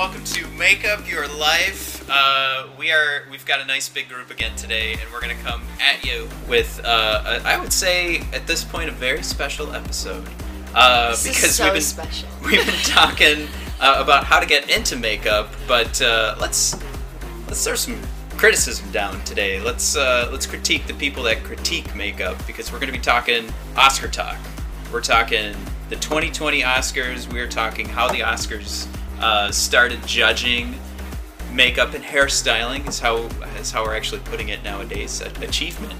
Welcome to Make Up Your Life. Uh, we are we've got a nice big group again today, and we're gonna come at you with uh, a, I would say at this point a very special episode uh, because so we've been special. we've been talking uh, about how to get into makeup, but uh, let's let's throw some criticism down today. Let's uh, let's critique the people that critique makeup because we're gonna be talking Oscar talk. We're talking the 2020 Oscars. We're talking how the Oscars uh, started judging makeup and hairstyling. Is how is how we're actually putting it nowadays. Achievement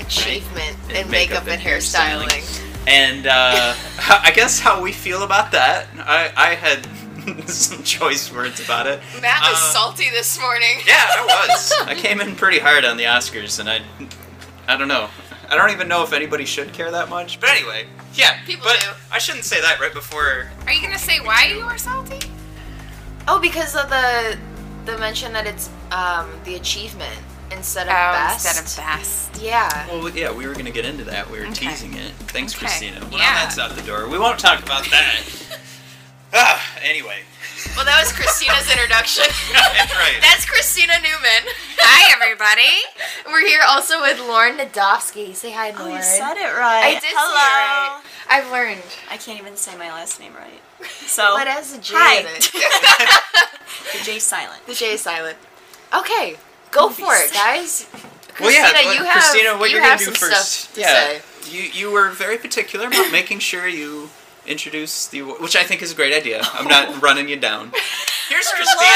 Achievement and, in makeup and hairstyling. and uh, I guess how we feel about that. I, I had some choice words about it. Matt was Uh, salty this morning. Yeah, I was. I came in pretty hard on the Oscars, and I, I don't know. I don't even know if anybody should care that much. But anyway, yeah. People but do. I shouldn't say that right before. Are you gonna say why you were salty? Oh, because of the the mention that it's um, the achievement instead of Oh, best. instead of best. Yeah. Well, yeah, we were gonna get into that. We were Okay. teasing it. Thanks, Okay. Christina. Well, Yeah. that's out the door. We won't talk about that. ah, anyway. Well, that was Christina's introduction. That's right. That's Christina Newman. Hi, everybody. We're here also with Lauren Nadofsky. Say hi, Oh, Lauren. you said it right. I did Hello. say it right. I've learned. I can't even say my last name right. So What has a J Hi. in it? the J silent. the J is silent. Okay, go for it, guys. well, yeah, Christina, you have, Christina, what you are have gonna do some first? stuff to yeah, say. you you were very particular about making sure you introduce the, which I think is a great idea. I'm not running you down. Here's Christina.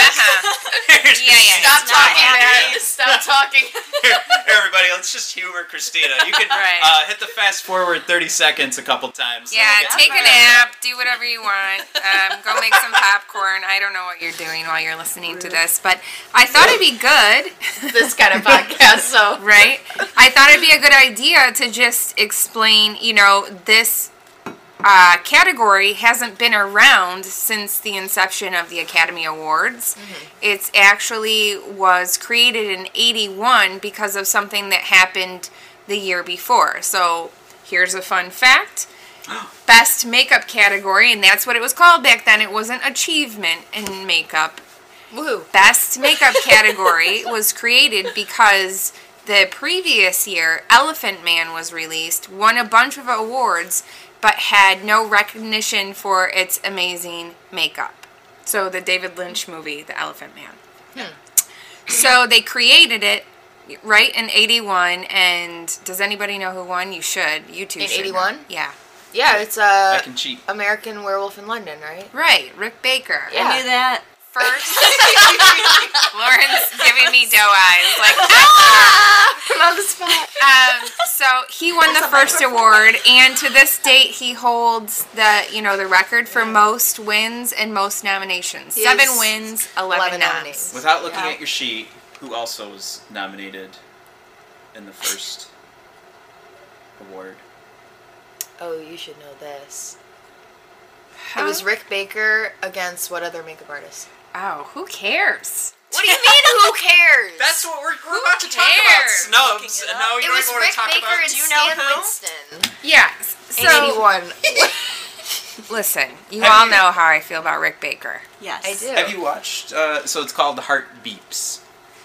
Here's Yeah, yeah. Christina. Stop talking, happy. Matt. Stop talking. Here, everybody, let's just humor Christina. You can Right. uh, hit the fast forward 30 seconds a couple times. Yeah, take a nap, do whatever you want. Um, go make some popcorn. I don't know what you're doing while you're listening to this, but I thought it'd be good. this kind of podcast, so. right? I thought it'd be a good idea to just explain, you know, this uh, category hasn't been around since the inception of the Academy Awards. It's actually was created in 81 because of something that happened the year before. So here's a fun fact. Best makeup category, and that's what it was called back then. It wasn't achievement in makeup Woo. best makeup category was created because the previous year Elephant Man was released, won a bunch of awards, but had no recognition for its amazing makeup. So the David Lynch movie, The Elephant Man. So they created it right in 81 and does anybody know who won? You should. You two In should know. 81? Yeah. Yeah, it's I uh, can cheat. American Werewolf in London, right? Right, Rick Baker. Yeah. I knew that. First Lauren's giving me doe eyes like I'm on the spot. Um, so he won the first award, and to this date, he holds the you know the record for most wins and most nominations. He Seven wins, 11 eleven, nominations. Without looking Yeah. at your sheet, who also was nominated in the first award? Oh, you should know this. It was Rick Baker against what other makeup artist? Oh, who cares? What do you mean? Who cares? That's what we're, we're Who about to talk about. cares? Snubs. Looking it And now you it don't was even want to talk Baker about. and Do you know Stan who? Winston Yeah. in So '81. listen, you Have all you- know how I feel about Rick Baker. Yes. I do. Have you watched? Uh, so it's called Heart Beeps.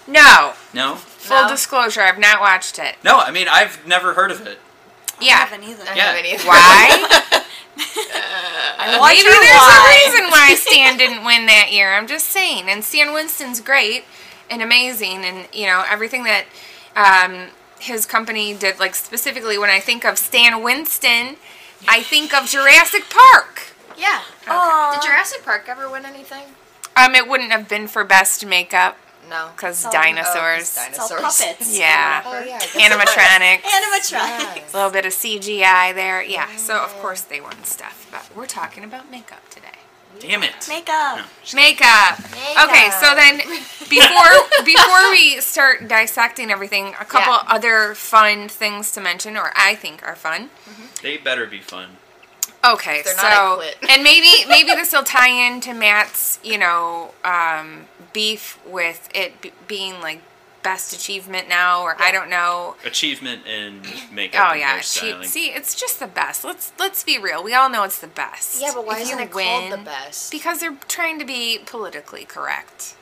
No, No. full No. disclosure, I've not watched it. No, I mean I've never heard of it. Yeah. I haven't either. I Yeah. haven't either. Why? I wonder Maybe there's why. a reason why Stan didn't win that year. I'm just saying. And Stan Winston's great and amazing, and you know everything that um, his company did. Like specifically, when I think of Stan Winston, I think of Jurassic Park. Yeah. Aw. Did Jurassic Park ever win anything? Um, it wouldn't have been for best makeup No. because Oh, dinosaurs, oh, 'cause It's all Dinosaurs. puppets. Yeah. Oh yeah. I guess it animatronics, Animatronics. a little bit of CGI there. Yeah. So of course they won stuff, but we're talking about makeup today. Damn it. Makeup. Makeup. Makeup. Okay, so then before before we start dissecting everything, a couple Yeah. other fun things to mention, or I think are fun. They better be fun. Okay, they're so not, I quit. and maybe maybe this will tie into Matt's, you know, um, beef with it b- being like best achievement now, or I don't know. Achievement in makeup Oh yeah, hairstyling. she, see, it's just the best. Let's let's be real. We all know it's the best. Yeah, but why If isn't you it called the best? Because they're trying to be politically correct.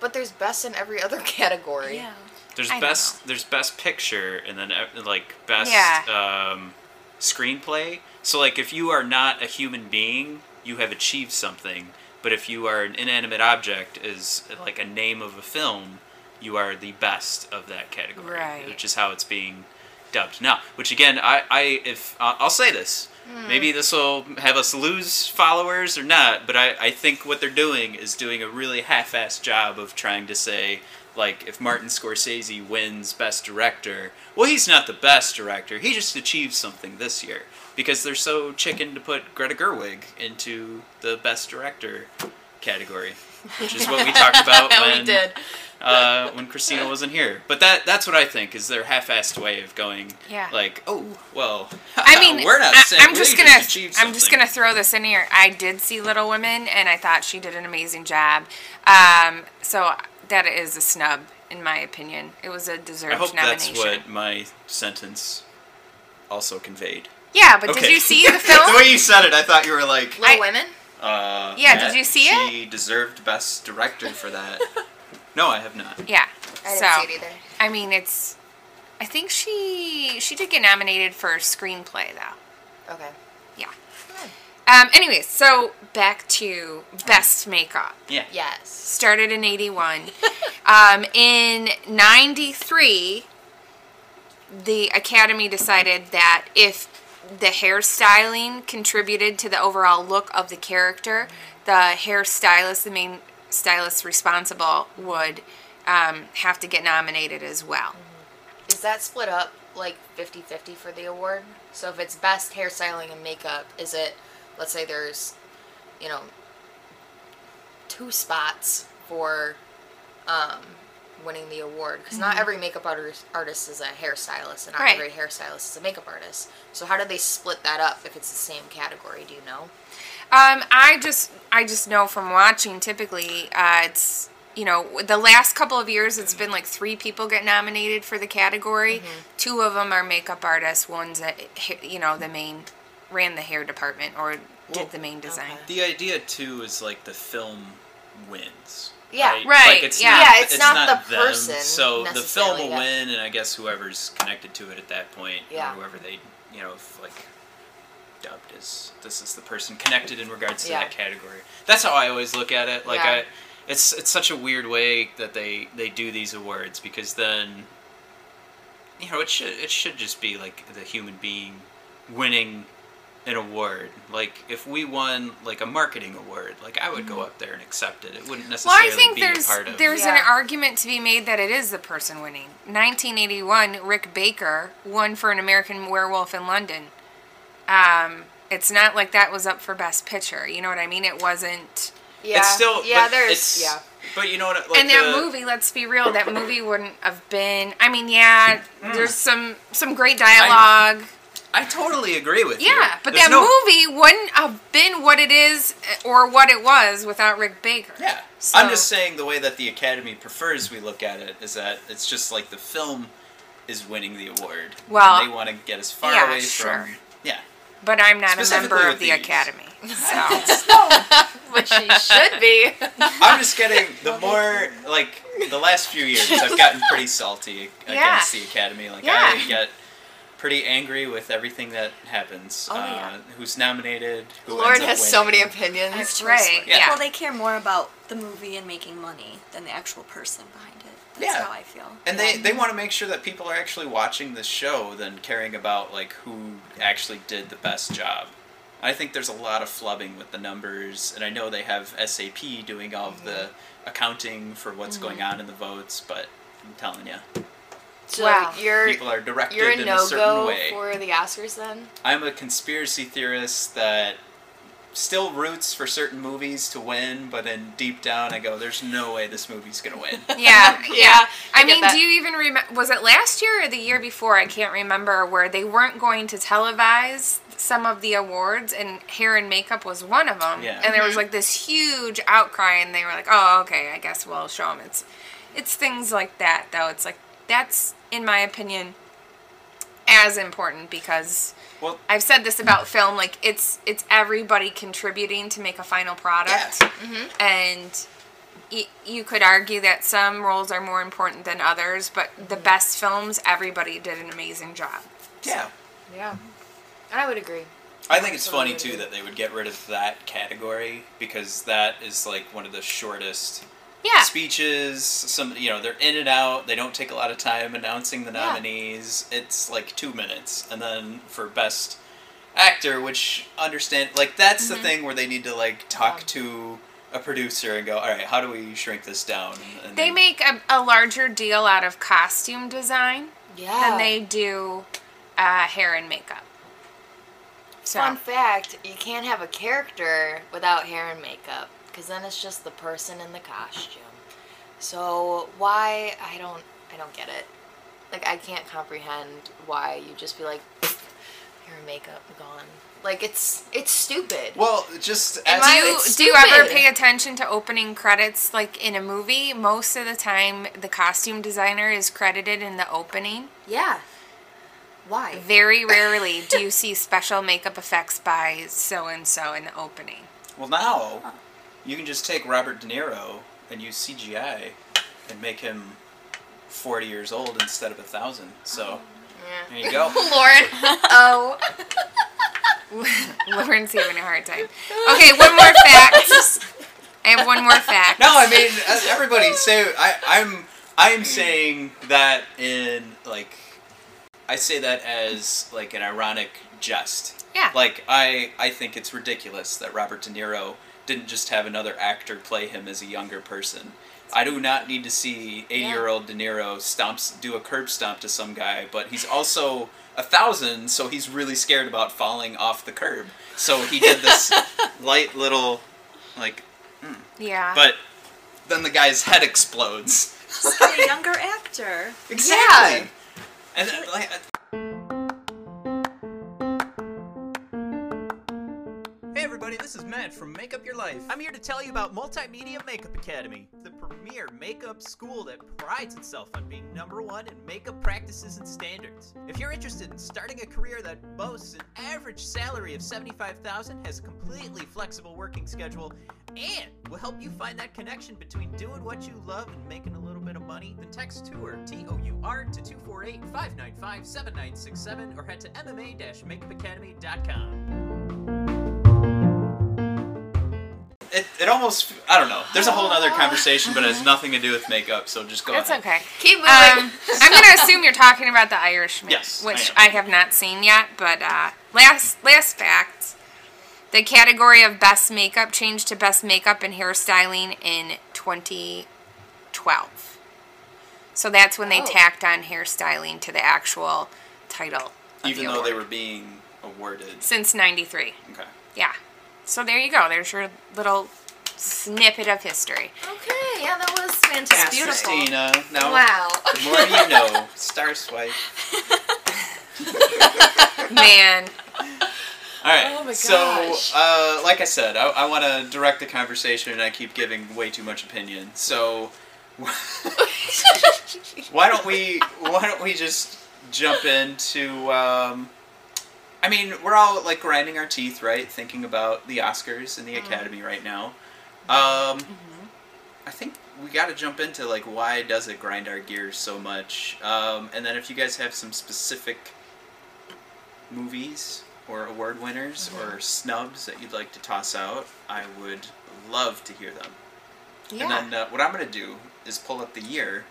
But there's best in every other category. Yeah. There's I best. There's best picture, and then like best Yeah. um, screenplay. So like, if you are not a human being, you have achieved something. But if you are an inanimate object, is like a name of a film, you are the best of that category. Right. Which is how it's being dubbed now. Which again, I, I if uh, I'll say this. Maybe this will have us lose followers or not, but I, I think what they're doing is doing a really half-assed job of trying to say, like, if Martin Scorsese wins Best Director, well, he's not the best director. He just achieved something this year because they're so chicken to put Greta Gerwig into the Best Director category, which is what we talked about when uh, when Christina wasn't here. But that that's what I think is their half-assed way of going. Yeah. Like, oh well. I mean, we're not I, saying I'm we just gonna I'm just gonna throw this in here. I did see Little Women, and I thought she did an amazing job. Um, so that is a snub, in my opinion. It was a deserved I hope that's nomination. what my sentence also conveyed. Yeah, but did you see the film? the way you said it, I thought you were like, Little I- Women? uh, Yeah, did you see it? she deserved best director for that. no, I have not. yeah. I didn't so see it either. I mean, it's. I think she she did get nominated for screenplay though. Okay. Yeah. Um. Anyways, so back to best makeup. Yeah. Yes. started in 81 um, in 93 the academy decided that if the hairstyling contributed to the overall look of the character. The hairstylist the main stylist responsible would um, have to get nominated as well. Is that split up like 50 50 for the award? So if it's best hairstyling and makeup, is it, let's say there's, you know, two spots for um, winning the award? Because not every makeup artist, artist is a hairstylist, and not Right. every hairstylist is a makeup artist. So how do they split that up if it's the same category? Do you know? Um, I just I just know from watching typically uh, it's you know the last couple of years it's been like three people get nominated for the category. Two of them are makeup artists. One's a, you know the main ran the hair department or did Well, the main design. okay. The idea too is like the film wins. Yeah. Right, Like it's yeah. not, Yeah, it's not the them. person So the film will yeah. win, and I guess whoever's connected to it at that point, Yeah. or whoever they, you know, if like dubbed as this is the person connected in regards to Yeah. that category. That's how I always look at it. Like. I, it's it's such a weird way that they they do these awards because then, you know, it should it should just be like the human being winning an award. Like if we won like a marketing award, like I would go up there and accept it. It wouldn't necessarily Well, necessarily I think be there's a part of. there's an argument to be made that it is the person winning. 1981, Rick Baker won for An American Werewolf in London. Um, it's not like that was up for Best Picture. You know what I mean? It wasn't. Yeah. It's still yeah. but There's it's- yeah. But you know what? Like and that the- movie, let's be real, that movie wouldn't have been. I mean, yeah, Hmm. there's some some great dialogue. I totally agree with you. yeah, but There's that no- movie wouldn't have been what it is eh, or what it was without Rick Baker. Yeah. So- I'm just saying the way that the Academy prefers we look at it is that it's just like the film is winning the award. Well, and they want to get as far yeah, away sure. from. Yeah. But I'm not a member of the these. Academy. So Which she should be. I'm just getting the more like the last few years I've gotten pretty salty Yeah. against the Academy. Like Yeah. I get pretty angry with everything that happens. Oh, uh. Who's nominated? Who Lauren ends up has so many opinions. That's right. Yeah. Yeah. Well, they care more about the movie and making money than the actual person behind it. That's Yeah. how I feel. And they, they want to make sure that people are actually watching the show than caring about like who actually did the best job. I think there's a lot of flubbing with the numbers, and I know they have SAP doing all of the accounting for what's going on in the votes, but I'm telling you, So Wow. you're people are directed you're a in no a certain go way. for the Oscars then? I'm a conspiracy theorist that still roots for certain movies to win, but then deep down I go, there's no way this movie's gonna win. yeah, yeah. Yeah, I, I mean, that. do you even remember? Was it last year or the year before? I can't remember. Where they weren't going to televise some of the awards, and hair and makeup was one of them. Yeah. And there was mm-hmm. like this huge outcry, and they were like, "Oh, okay, I guess we'll show them." It's it's things like that though. It's like that's in my opinion as important because Well, I've said this about film like it's it's everybody contributing to make a final product. Mm-hmm. And y- you could argue that some roles are more important than others, but the mm-hmm. best films everybody did an amazing job. yeah. Yeah. I would agree. I think it's funny too that they would get rid of that category because that is like one of the shortest Yeah. speeches. Some you know they're in and out. They don't take a lot of time announcing the Yeah. nominees. It's like two minutes, and then for best actor, which understand like that's the thing where they need to like talk Mm-hmm. Yeah. to a producer and go, all right, how do we shrink this down? And They make a, a larger deal out of costume design Yeah. than they do uh, hair and makeup. So Fun fact: you can't have a character without hair and makeup, because then it's just the person in the costume. So why? I don't. I don't get it. Like I can't comprehend why you just be like, your makeup gone. Like it's it's stupid. well, just as do I- you, do you ever pay attention to opening credits like in a movie? Most of the time, the costume designer is credited in the opening. yeah. Why? Very rarely do you see special makeup effects by so and so in the opening. Well, now you can just take Robert De Niro and use CGI and make him 40 years old instead of a thousand. So there you go. Lauren. oh. Lauren's having a hard time. Okay, one more fact. I have one more fact. No, I mean as everybody say I, I'm I'm saying that in like I say that as like an ironic jest. Yeah. Like I I think it's ridiculous that Robert De Niro didn't just have another actor play him as a younger person. I do not need to see 80 year old De Niro stomps do a curb stomp to some guy, but he's also a thousand, so he's really scared about falling off the curb. So he did this light little like mm. Yeah. but then the guy's head explodes. a younger actor. Exactly. And then, like, uh, Matt from Make Up Your Life. I'm here to tell you about Multimedia Makeup Academy, the premier makeup school that prides itself on being number one in makeup practices and standards. If you're interested in starting a career that boasts an average salary of 75,000, has a completely flexible working schedule, and will help you find that connection between doing what you love and making a little bit of money, then text TOUR, T-O-U-R, to 248-595-7967 or head to mma-makeupacademy.com. it, it almost, I don't know. There's a whole other conversation, but it has nothing to do with makeup, so just go That's ahead. okay. Keep moving. Um, I'm gonna assume you're talking about the Irishman, Yes, I which am. I, have not seen yet. But uh, last last fact, the category of best makeup changed to best makeup and hairstyling in 2012. So that's when they Oh. tacked on hairstyling to the actual title. Even the though they were being awarded. since '93. Okay. Yeah. So there you go. There's your little snippet of history. okay, yeah, that was fantastic. beautiful. Christina, now Wow. the more you know. Star swipe. Man. All right. Oh my so, gosh. uh, like I said, I, I want to direct the conversation, and I keep giving way too much opinion. So, why don't we? Why don't we just jump into? Um, I mean, we're all like grinding our teeth, right? Thinking about the Oscars and the Academy right now. Um, I think we got to jump into like why does it grind our gears so much? Um, and then if you guys have some specific movies or award winners or snubs that you'd like to toss out, I would love to hear them. Yeah. And then uh, what I'm going to do is pull up the year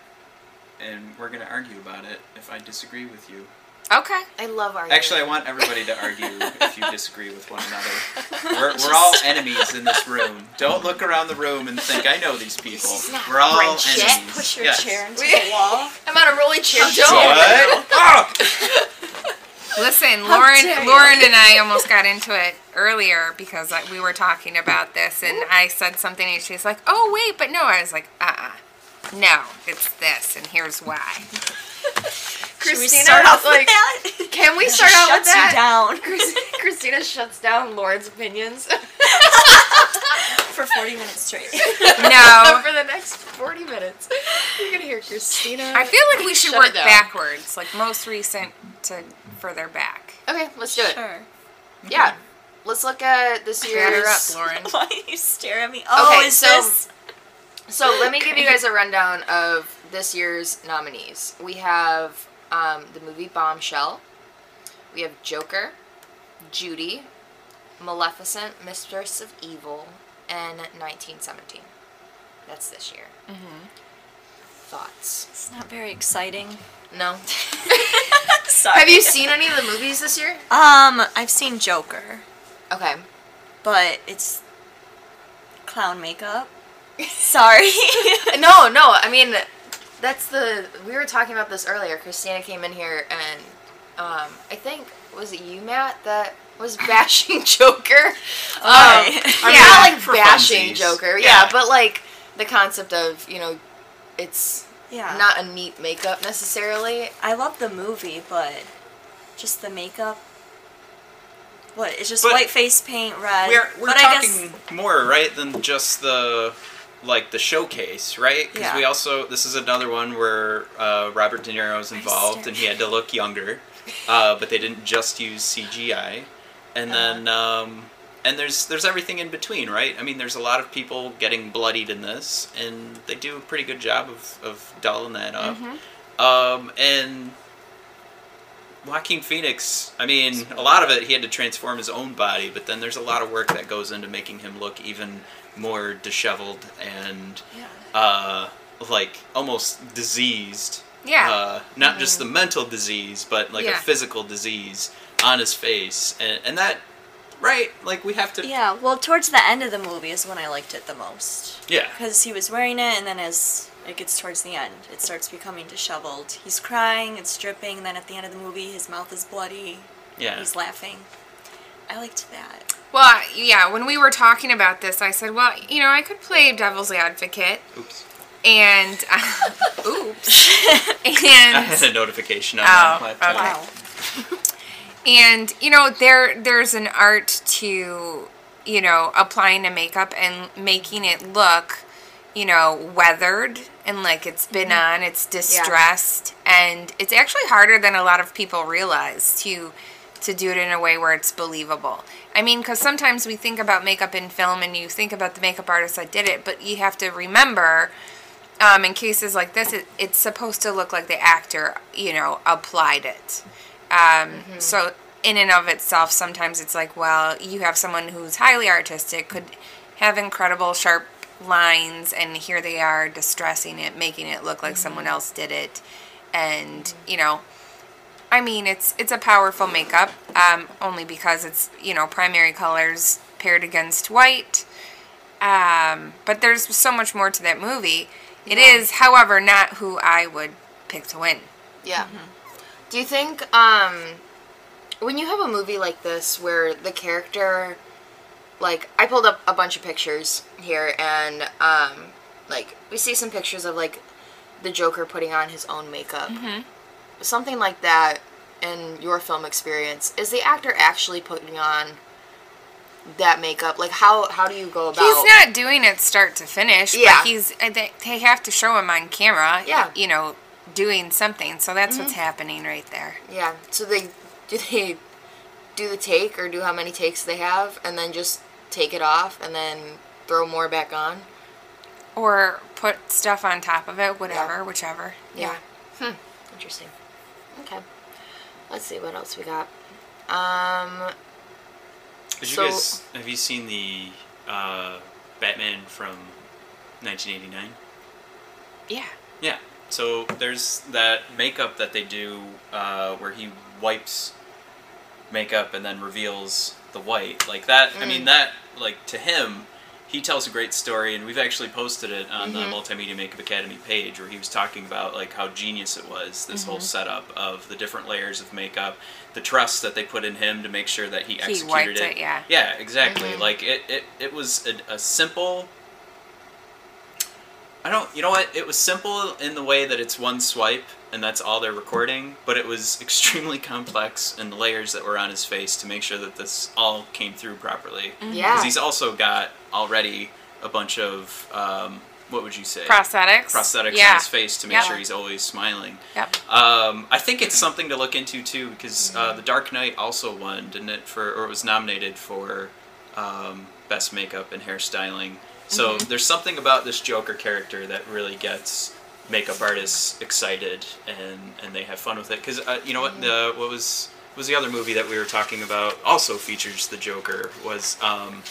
and we're going to argue about it if I disagree with you. Okay. I love arguing. Actually, I want everybody to argue if you disagree with one another. We're, we're all enemies in this room. Don't look around the room and think I know these people. We're all friendship. enemies. Push your Yes. chair into We- the wall. I'm on a rolling chair. What? Listen, Lauren. Lauren and I almost got into it earlier because like, we were talking about this, and I said something, and she's like, "Oh wait, but no." I was like, "Uh, uh no, it's this, and here's why." Should we Christina, start off like, with that? Can we She start out with shuts you that? down Christina shuts down Lauren's opinions for 40 minutes straight. No, for the next 40 minutes. minutes. You're gonna hear Christina. I feel like we should Shut it work down. backwards, like most recent to further back. Okay, let's do it. Sure. Yeah, let's look at this Batter year's. up, Lauren. Why do you stare at me? Oh, Okay, is so- this? So let me give you guys a rundown of this year's nominees. We have um, the movie Bombshell. We have Joker, Judy, Maleficent, Mistress of Evil, and 1917. That's this year. Mm-hmm. Thoughts? It's not very exciting. No. Sorry. have you seen any of the movies this year? Um, I've seen Joker, Okay. but it's clown makeup. Sorry. No, no. I mean, that's the. We were talking about this earlier. Christina came in here and um, I think was it you, Matt, that was bashing Joker. Um, Okay. I'm Yeah. not like bashing funsies. Joker. Yeah. Yeah. but like the concept of you know, it's yeah. not a neat makeup necessarily. I love the movie, but just the makeup. What? It's just But white face paint, red. We're we're but I talking more right than just the like the showcase, right? Because Yeah. we also this is another one where uh, Robert De Niro is involved and he had to look younger, uh, but they didn't just use CGI, and then um, and there's there's everything in between, right? I mean, there's a lot of people getting bloodied in this, and they do a pretty good job of of dulling that up. Um, and Joaquin Phoenix, I mean, a lot of it he had to transform his own body, but then there's a lot of work that goes into making him look even more disheveled and Yeah. uh, like almost diseased. Yeah. Uh, not just the mental disease, but like Yeah. a physical disease on his face, and and that, right? Like we have to. Yeah, well, towards the end of the movie is when I liked it the most. Yeah. Because he was wearing it, and then as it gets towards the end, it starts becoming disheveled. He's crying, it's dripping, And then at the end of the movie, his mouth is bloody. Yeah. He's laughing. I liked that. Well, yeah, when we were talking about this, I said, well, you know, I could play devil's advocate, Oops. and oops, and, I had a notification on Oh, my laptop. okay. Wow. and you know, there there's an art to you know applying the makeup and making it look, you know, weathered and like it's been mm-hmm. on, it's distressed, and it's actually harder than a lot of people realize to to do it in a way where it's believable. I mean, because sometimes we think about makeup in film and you think about the makeup artist that did it, but you have to remember, um, in cases like this, it, it's supposed to look like the actor, you know, applied it. Um, So, in and of itself, sometimes it's like, well, you have someone who's highly artistic, could have incredible sharp lines, and here they are distressing it, making it look like someone else did it. And, you know, I mean, it's it's a powerful makeup, um, only because it's you know primary colors paired against white. Um, but there's so much more to that movie. It is, however, not who I would pick to win. Yeah. Do you think um when you have a movie like this where the character like I pulled up a bunch of pictures here and um like we see some pictures of like the Joker putting on his own makeup. Something like that in your film experience is the actor actually putting on that makeup like how how do you go about He's not doing it start to finish. Yeah. But he's uh, they, have to show him on camera. Yeah. You know, doing something. So that's what's happening right there. Yeah. So they do they do the take or do how many takes they have and then just take it off and then throw more back on. Or put stuff on top of it, whatever, whichever. Yeah. Hmm. Interesting. Okay. Let's see what else we got. Um. Did you So- guys have you seen the uh, Batman from 1989? Yeah. Yeah. So there's that makeup that they do uh, where he wipes makeup and then reveals the white. Like that. I mean that. Like to him, he tells a great story, and we've actually posted it on the mm-hmm. Multimedia Makeup Academy page where he was talking about like how genius it was. This whole mm-hmm. setup of the different layers of makeup, the trust that they put in him to make sure that he executed wiped it, yeah. Yeah, exactly. Mm-hmm. Like it, it, it was a, a simple. I don't. You know what? It was simple in the way that it's one swipe and that's all they're recording, but it was extremely complex in the layers that were on his face to make sure that this all came through properly. Yeah. Because he's also got already a bunch of um, what would you say? Prosthetics. Prosthetics yeah. on his face to make Yep. sure he's always smiling. Yep. Um, I think it's something to look into too, because uh, Mm-hmm. The Dark Knight also won, didn't it? For or it was nominated for um, best makeup and hairstyling. So Mm-hmm. there's something about this Joker character that really gets makeup artists excited and and they have fun with it. Because uh, you know what the what was was the other movie that we were talking about also features the Joker was um,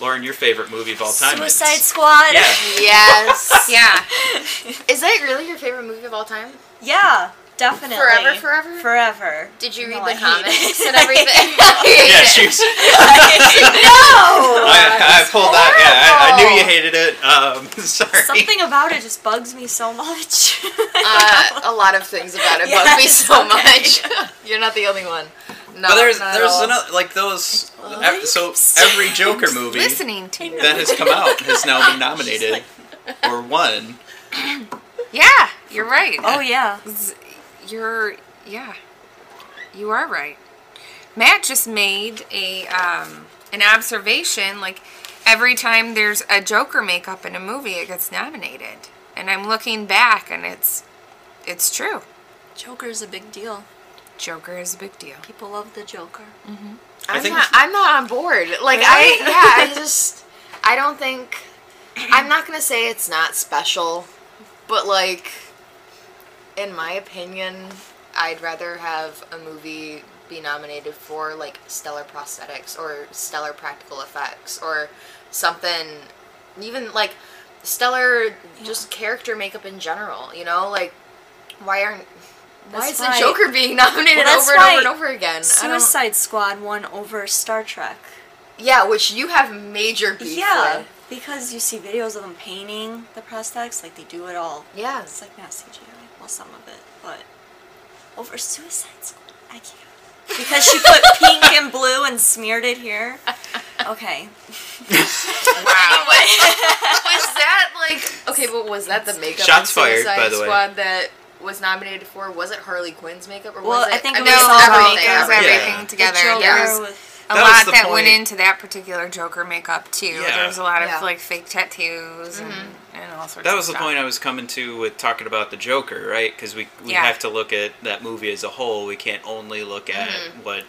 Lauren your favorite movie of all time. Suicide It's- Squad. Yeah. Yes. Yeah. Is that really your favorite movie of all time? Yeah, definitely. Forever, forever? Forever. Did you No, read I the hate comics and everything? Yeah, she was, no! I, I pulled that. Yeah, I, I knew you hated it. Um, sorry. Something about it just bugs me so much. Uh, a lot of things about it bug me so okay. much. You're not the only one. No, But there's not there's another like those. ev- So every Joker movie Listening to you. that has come out has now been nominated or won. Yeah, you're right. oh yeah. Z- You're yeah. You are right. Matt just made a um an observation like every time there's a Joker makeup in a movie it gets nominated. And I'm looking back and it's it's true. Joker's a big deal. Joker is a big deal. People love the Joker. I I'm think- not. I'm not on board. Like I, yeah, I just, I don't think. I'm not gonna say it's not special, but like, in my opinion, I'd rather have a movie be nominated for like stellar prosthetics or stellar practical effects or something, even like stellar just character makeup in general. You know, like why aren't why That's is why- the Joker being nominated Well, over and over and over again? Suicide Squad won over Star Trek. Yeah, which you have major beef Yeah, with. because you see videos of them painting the prosthetics, like they do it all. Yeah. It's like not CGI, well some of it, but over Suicide Squad, I can't. Because she put pink and blue and smeared it here. Okay. Wow. was that like okay? But was that the makeup Shots in fired, Suicide by the way. Squad that was nominated for? Was it Harley Quinn's makeup or Well, was it? I think it mean, was it's all everything. it was Yeah. everything everything. together. The Joker There was a That lot the that went into that particular Joker makeup too. Yeah. There was a lot of Yeah. like fake tattoos Mm-hmm. and all sorts. That was the point I was coming to with talking about the Joker, right? Because we we Yeah. have to look at that movie as a whole. We can't only look at Mm-hmm. what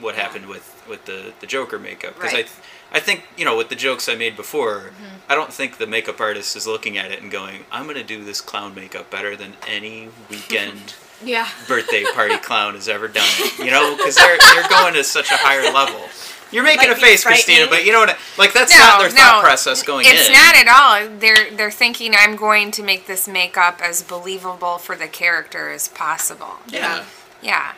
what happened with with the the Joker makeup. Because Right. I I think you know with the jokes I made before, Mm-hmm. I don't think the makeup artist is looking at it and going, "I'm going to do this clown makeup better than any weekend." Yeah. birthday party clown has ever done it. You know, because they're they're going to such a higher level. You're making a face, Christina, but you know what? Like that's not their thought process going it's in. It's not at all. They're they're thinking I'm going to make this makeup as believable for the character as possible. yeah. Yeah.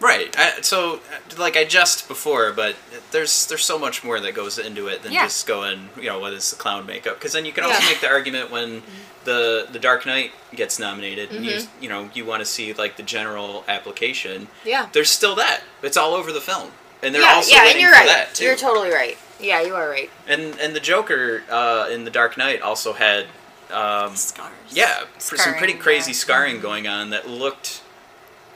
Right. I, so, like I just before, but there's there's so much more that goes into it than Yeah. just going, you know, what is the clown makeup? Because then you can also Yeah. make the argument when the the Dark Knight gets nominated, and you Mm-hmm. you know you want to see like the general application. Yeah. There's still that. It's all over the film, and they're yeah, also yeah, and you're for right. that too. You're totally right. Yeah, you are right. and and the Joker uh, in the Dark Knight also had. Um, scars. yeah, for some pretty crazy yeah. scarring going on that looked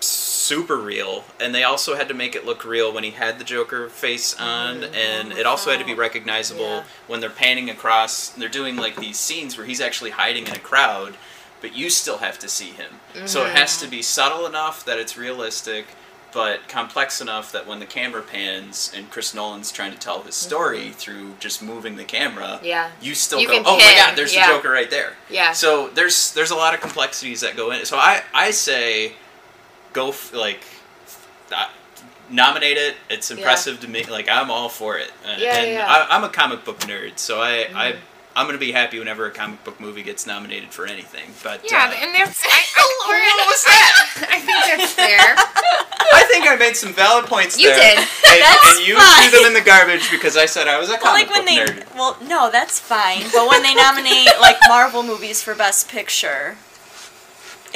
super real, and they also had to make it look real when he had the Joker face on, and it also had to be recognizable Yeah. when they're panning across. They're doing like these scenes where he's actually hiding in a crowd, but you still have to see him. So it has to be subtle enough that it's realistic. But complex enough that when the camera pans and Chris Nolan's trying to tell his story through just moving the camera, Yeah. you still You go, "Oh my God, there's yeah. the Joker right there." Yeah. So there's there's a lot of complexities that go in. So I I say go f- like uh, nominate it. It's impressive to me. Like I'm all for it. Uh, Yeah, and yeah. I, I'm a comic book nerd, so I I I'm gonna be happy whenever a comic book movie gets nominated for anything. But Yeah, uh, and that's I, I, Lauren, what was that? I think that's fair. I think I made some valid points You there. did. And, That's and you fine. threw them in the garbage because I said I was a Well, comic like when book they, nerd. well, no, that's fine. But when they nominate like Marvel movies for Best Picture,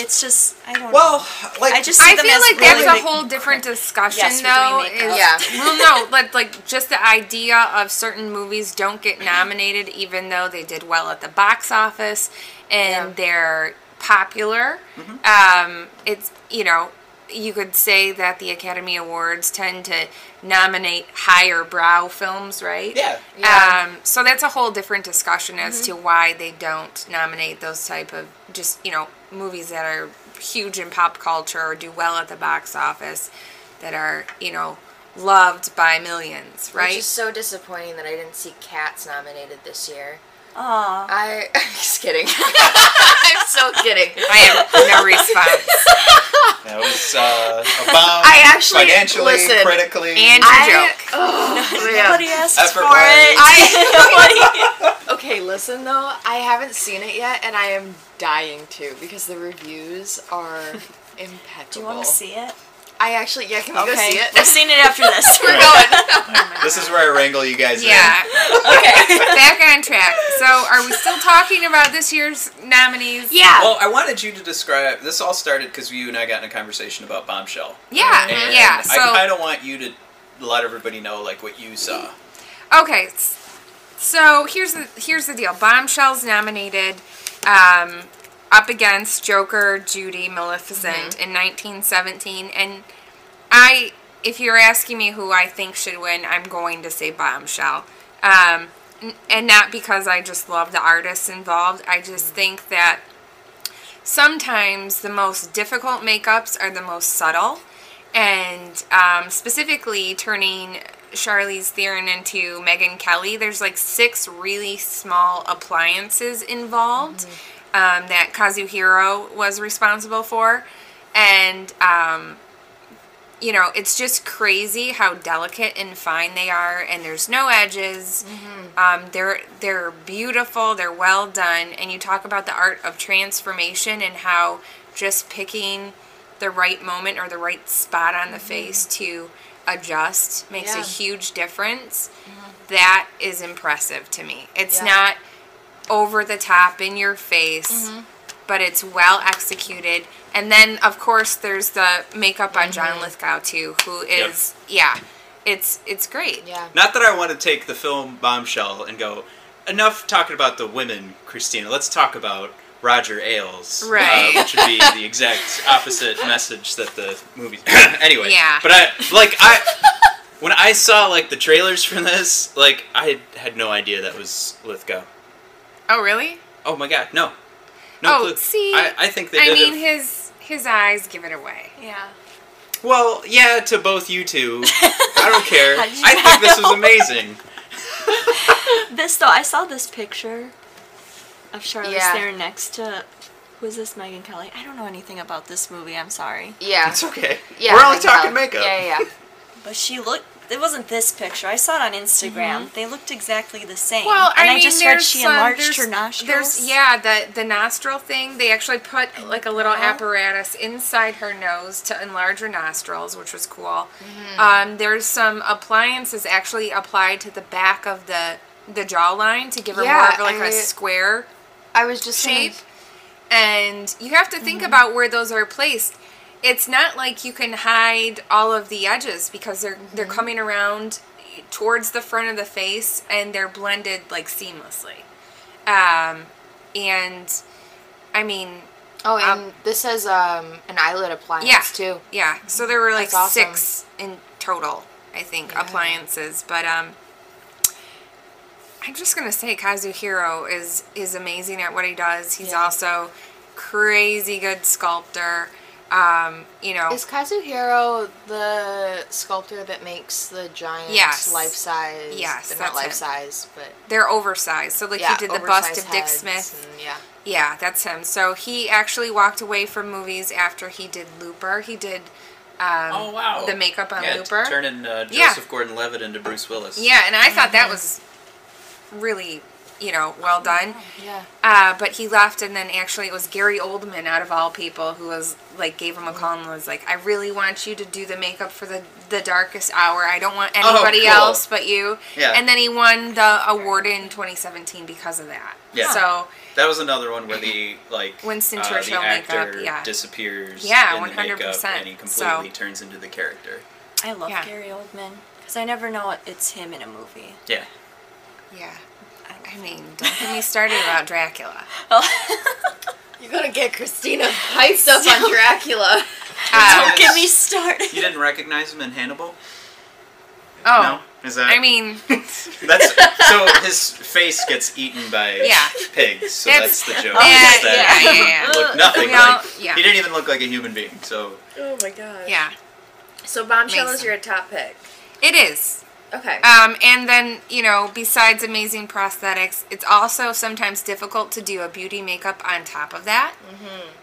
it's just I don't know. Well, like I just see I them feel as like really that's a whole different discussion, Yes, though. Is, Yeah. well, no, but like just the idea of certain movies don't get nominated, even though they did well at the box office and Yeah. they're popular. Mm-hmm. Um, it's you know, you could say that the Academy Awards tend to nominate higher brow films, right? Yeah. Yeah. Um, so that's a whole different discussion as to why they don't nominate those type of just you know movies that are huge in pop culture or do well at the box office, that are you know loved by millions, right? Which is so disappointing that I didn't see Cats nominated this year. Aw. I just kidding. I'm so kidding. I have no response. That was uh, about I actually- financially, listen, critically. And I, joke. oh, yeah. Nobody asked Effort for it. I, okay, listen though, I haven't seen it yet, and I am dying to because the reviews are impeccable. Do you want to see it? I actually, yeah, can we go see it? We're seeing it after this. We're going. this is where I wrangle you guys Yeah. okay. Back on track. So, are we still talking about this year's nominees? Yeah. Well, I wanted you to describe. This all started because you and I got in a conversation about Bombshell. Yeah. And Yeah. I So, kind of want you to let everybody know like what you saw. okay. So here's the here's the deal. Bombshell's nominated, um, up against Joker, Judy, Maleficent in 1917, and I, if you're asking me who I think should win, I'm going to say Bombshell. Um, n- and not because I just love the artists involved. I just think that sometimes the most difficult makeups are the most subtle. And um, specifically, turning Charlize Theron into Megyn Kelly, there's like six really small appliances involved um, that Kazuhiro was responsible for. And um, you know, it's just crazy how delicate and fine they are, and there's no edges. Mm-hmm. Um, they're they're beautiful, they're well done, and you talk about the art of transformation and how just picking the right moment or the right spot on the mm-hmm. face to adjust makes Yeah. a huge difference. Mm-hmm. That is impressive to me. It's Yeah. not over the top in your face, but it's well executed. And then, of course, there's the makeup on John Lithgow too, who is yeah, it's it's great. Yeah. Not that I want to take the film Bombshell and go enough talking about the women, Christina. Let's talk about Roger Ailes, Right. Uh, which would be the exact opposite message that the movie. anyway, Yeah. But I like I when I saw like the trailers for this, like I had no idea that was Lithgow. Oh really? Oh my god, no, no oh, clue. see, I, I think they I did mean it. his his eyes give it away. Yeah. Well, yeah, to both you two. I don't care. How did you I think this was amazing. This though, I saw this picture of Charlize Yeah. Theron next to. Who's this Megyn Kelly? I don't know anything about this movie. I'm sorry, Yeah. It's okay. Yeah. We're only I talking tell. makeup. Yeah, yeah, yeah. but she looked. It wasn't this picture. I saw it on Instagram. They looked exactly the same. Well, and I I, mean, just heard there's she some- enlarged there's- her nostrils. There's yeah, the the nostril thing. They actually put like a little Yeah. apparatus inside her nose to enlarge her nostrils, which was cool. Mm-hmm. Um, there's some appliances actually applied to the back of the the jawline to give her more of like I- a square I was just shape. saying- And you have to think about where those are placed. It's not like you can hide all of the edges because they're they're Mm-hmm. coming around towards the front of the face and they're blended like seamlessly. Um, and I mean, Oh, and Um, this has um an eyelid appliance Yeah. too. yeah. So there were like awesome. six in total, I think, Yeah. appliances. But um, I'm just gonna say Kazuhiro is is amazing at what he does. He's Yeah. also crazy good sculptor. Um, you know, Is Kazuhiro the sculptor that makes the giant Yes. life size? Yes, they're not life him. size, but they're oversized. So like yeah, he did the bust of Dick Smith. and- yeah. Yeah, that's him. So he actually walked away from movies after he did Looper. He did um, Oh wow. the makeup on yeah, Looper. turning uh, Joseph Yeah. Gordon-Levitt into Bruce Willis. Yeah, and I thought that Mm-hmm. was really, you know, well done. Yeah. Uh, but he left, and then actually it was Gary Oldman, out of all people, who was like gave him a call and was like, "I really want you to do the makeup for the the Darkest Hour. I don't want anybody Oh, cool. else but you." Yeah. And then he won the award in 2017 because of that. Yeah. So That was another one where the like Winston uh, Churchill the actor makeup, yeah. disappears. Yeah, in the makeup 100%. and he completely So- turns into the character. I love Yeah. Gary Oldman because I never know it's him in a movie. Yeah. yeah. I mean, don't get me started about Dracula. You're gonna get Christina hyped up on Dracula. Uh, Don't get me started. You didn't recognize him in Hannibal? oh, No? Is that I mean, that's so his face gets eaten by Yeah. pigs, so That's- that's, the joke. yeah, that yeah, he yeah, yeah. looked nothing We all- like yeah. he didn't even look like a human being. So Oh my god. yeah, So Bombshell is Mason. your top pick. it is. Okay. Um, and then, you know, besides amazing prosthetics, it's also sometimes difficult to do a beauty makeup on top of that.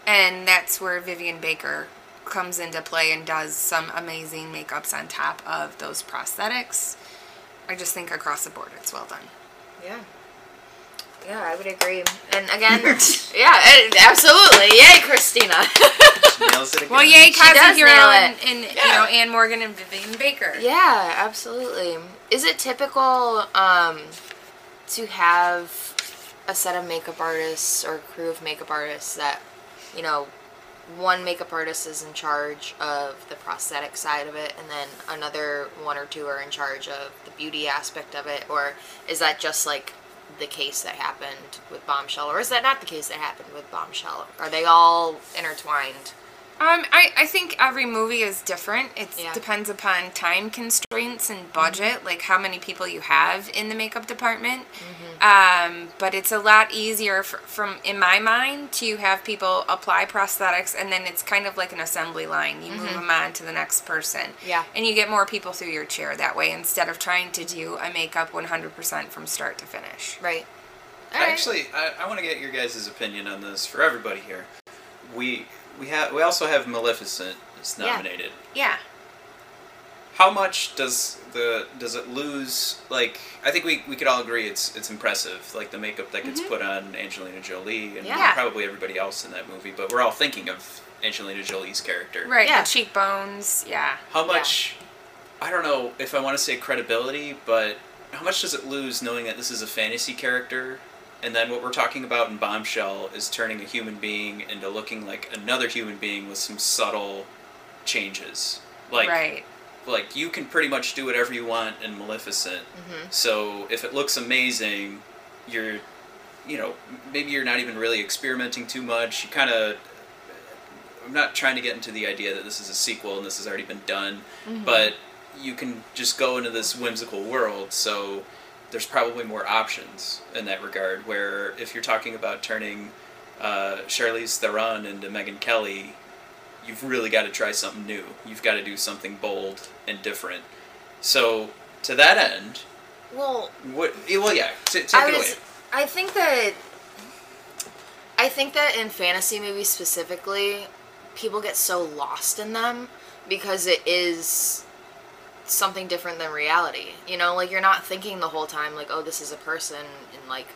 And that's where Vivian Baker comes into play and does some amazing makeups on top of those prosthetics. I just think across the board it's well done. Yeah. Yeah, I would agree. And again, yeah, absolutely. Yay, Christina. she nails it again. Well, yay, does Kazu Hiro nail and, it. and you Yeah. know, Anne Morgan and Vivian Baker. yeah, absolutely. Is it typical um, to have a set of makeup artists or a crew of makeup artists that, you know, one makeup artist is in charge of the prosthetic side of it, and then another one or two are in charge of the beauty aspect of it, or is that just like the case that happened with Bombshell, or is that not the case that happened with Bombshell? Are they all intertwined? Um, I, I think every movie is different. It Yeah. depends upon time constraints and budget, like how many people you have in the makeup department. Um, but it's a lot easier for, from, in my mind, to have people apply prosthetics and then it's kind of like an assembly line. You move them on to the next person. Yeah. And you get more people through your chair that way instead of trying to do a makeup 100% from start to finish. Right. Actually, I, I want to get your guys' opinion on this for everybody here. We we have we also have Maleficent is Yeah. nominated. Yeah. How much does the does it lose? Like, I think we, we could all agree it's it's impressive. Like the makeup that gets mm-hmm. put on Angelina Jolie and Yeah. probably everybody else in that movie. But we're all thinking of Angelina Jolie's character. Right. Yeah. The cheekbones. Yeah. How much? I don't know if I want to say credibility, but how much does it lose knowing that this is a fantasy character, and then what we're talking about in Bombshell is turning a human being into looking like another human being with some subtle changes. Like, right. Like you can pretty much do whatever you want in Maleficent. So if it looks amazing, you're, you know, maybe you're not even really experimenting too much. You kind of. I'm not trying to get into the idea that this is a sequel and this has already been done, but you can just go into this whimsical world. So there's probably more options in that regard. Where if you're talking about turning uh, Charlize Theron into Megyn Kelly, you've really got to try something new. You've got to do something bold and different. So to that end, Well, what? Well, yeah, t- take I it was. away. I think that. I think that in fantasy movies specifically, people get so lost in them because it is something different than reality. You know, like you're not thinking the whole time like, oh, this is a person and like,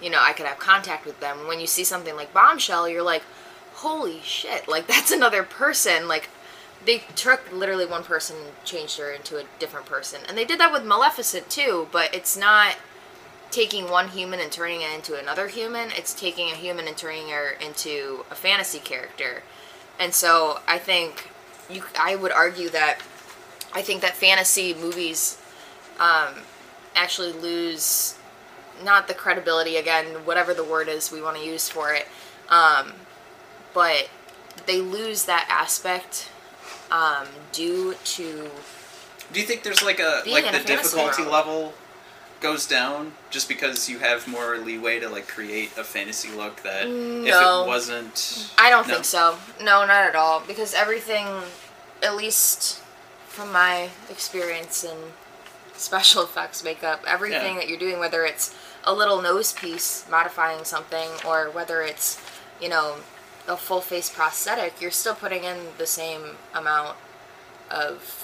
you know, I could have contact with them. When you see something like Bombshell, you're like, holy shit, like that's another person. Like they took literally one person and changed her into a different person. And they did that with Maleficent too, but it's not taking one human and turning it into another human. It's taking a human and turning her into a fantasy character. And so I think you I would argue that I think that fantasy movies um, actually lose not the credibility again, whatever the word is we want to use for it, um, but they lose that aspect um, due to Do you think there's like a like the difficulty world. level goes down just because you have more leeway to like create a fantasy look that if it wasn't I don't No? think so. No, not at all. Because everything, at least from my experience in special effects makeup, everything Yeah. that you're doing, whether it's a little nose piece modifying something, or whether it's, you know, a full face prosthetic, you're still putting in the same amount of.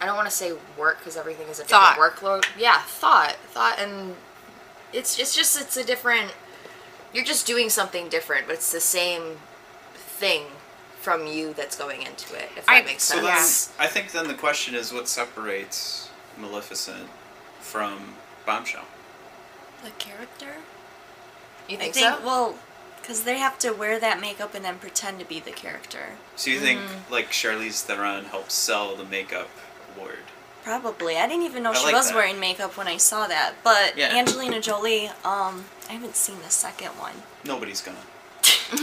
I don't want to say work because everything is a different Thought. workload. Yeah, thought, thought, and it's it's just it's a different you're just doing something different, but it's the same thing from you that's going into it. If that I- makes So sense. then, I think then the question is what separates Maleficent from Bombshell? The character? you I think, think, so? well, because they have to wear that makeup and then pretend to be the character. So you think Mm-hmm. like Charlize Theron helped sell the makeup award? Probably. I didn't even know I she like was that. wearing makeup when I saw that. But Yeah. Angelina Jolie, um, I haven't seen the second one. Nobody's gonna. Well,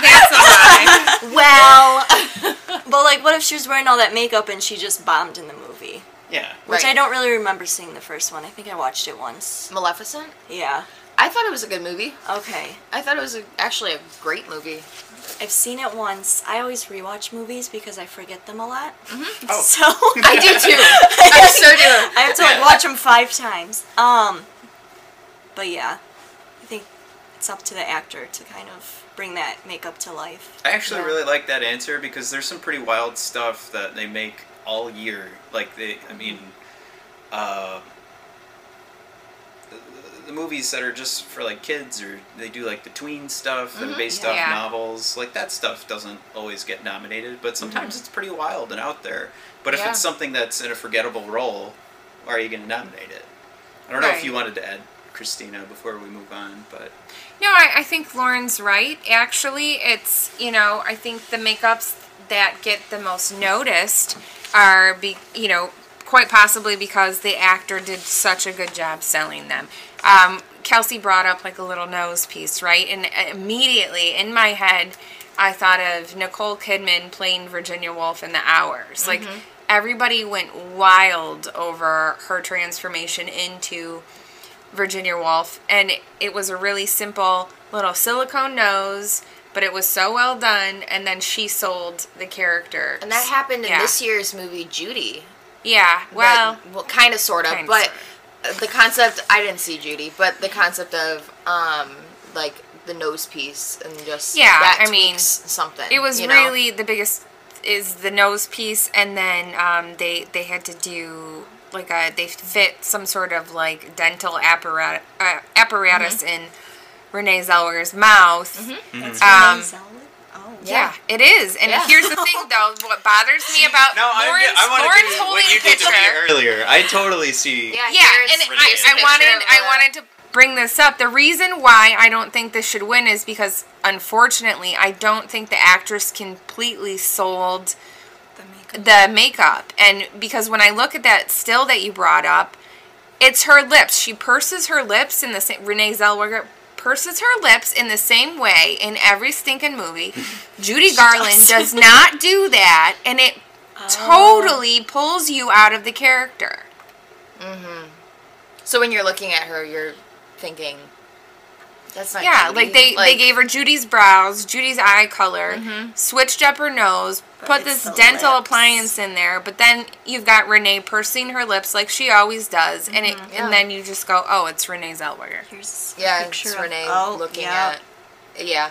that's a lie. well, But like, what if she was wearing all that makeup and she just bombed in the movie? Yeah. Which Right. I don't really remember seeing the first one. I think I watched it once. Maleficent. Yeah. I thought it was a good movie. Okay. I thought it was a, actually a great movie. I've seen it once. I always rewatch movies because I forget them a lot. Oh. So I do too. I so do. I have to like watch them five times. Um, but yeah, I think it's up to the actor to kind of bring that makeup to life. I actually Yeah. really like that answer because there's some pretty wild stuff that they make all year. Like they, I mean, uh, the, movies that are just for like kids, or they do like the tween stuff that mm-hmm. are based off Yeah. novels. Like that stuff doesn't always get nominated, but sometimes mm-hmm. it's pretty wild and out there. But if Yeah. it's something that's in a forgettable role, why are you going to nominate it? I don't know if you wanted to add Christina before we move on, but No, I, I think Lauren's right. Actually, it's you know I think the makeups that get the most noticed are be you know quite possibly because the actor did such a good job selling them. Um, Kelsey brought up like a little nose piece, right? And immediately in my head, I thought of Nicole Kidman playing Virginia Woolf in The Hours. Like everybody went wild over her transformation into Virginia Woolf, and it, it was a really simple little silicone nose, but it was so well done. And then she sold the character, And that happened in Yeah. this year's movie Judy. Yeah, well, That- well, kind of, sort of, but sorta. the concept I didn't see Judy, but the concept of um like the nose piece and just Yeah, that I mean, something. it was you know? really the biggest is the nose piece, and then um, they they had to do like a they fit some sort of like dental apparatus uh, apparatus Mm-hmm. in Renee Zellweger's mouth. That's Um, Renee Zellweger? Oh. Yeah, it is. And Yeah. here's the thing, though. What bothers me about no, I'm, Lauren's, I want Lauren's to do holding what you a did to me earlier. I totally see. Yeah, Yeah, and I, here's a I picture wanted I wanted to bring this up. The reason why I don't think this should win is because unfortunately I don't think the actress completely sold The makeup. the makeup. And because when I look at that still that you brought up, it's her lips. She purses her lips in the same Renee Zellweger purses her lips in the same way in every stinking movie. Judy Garland does not do that and it oh. totally pulls you out of the character. Mm-hmm. So when you're looking at her, you're thinking, "That's not." Yeah, Judy." like they they gave her Judy's brows, Judy's eye color, mm-hmm. switched up her nose, put this dental lips. appliance in there, but then you've got Renee pursing her lips like she always does, and it mm-hmm. Yeah. and then you just go, oh, it's Renee Zellweger. Here's Yeah, picture it's of- Renee oh, looking yeah, at. Yeah,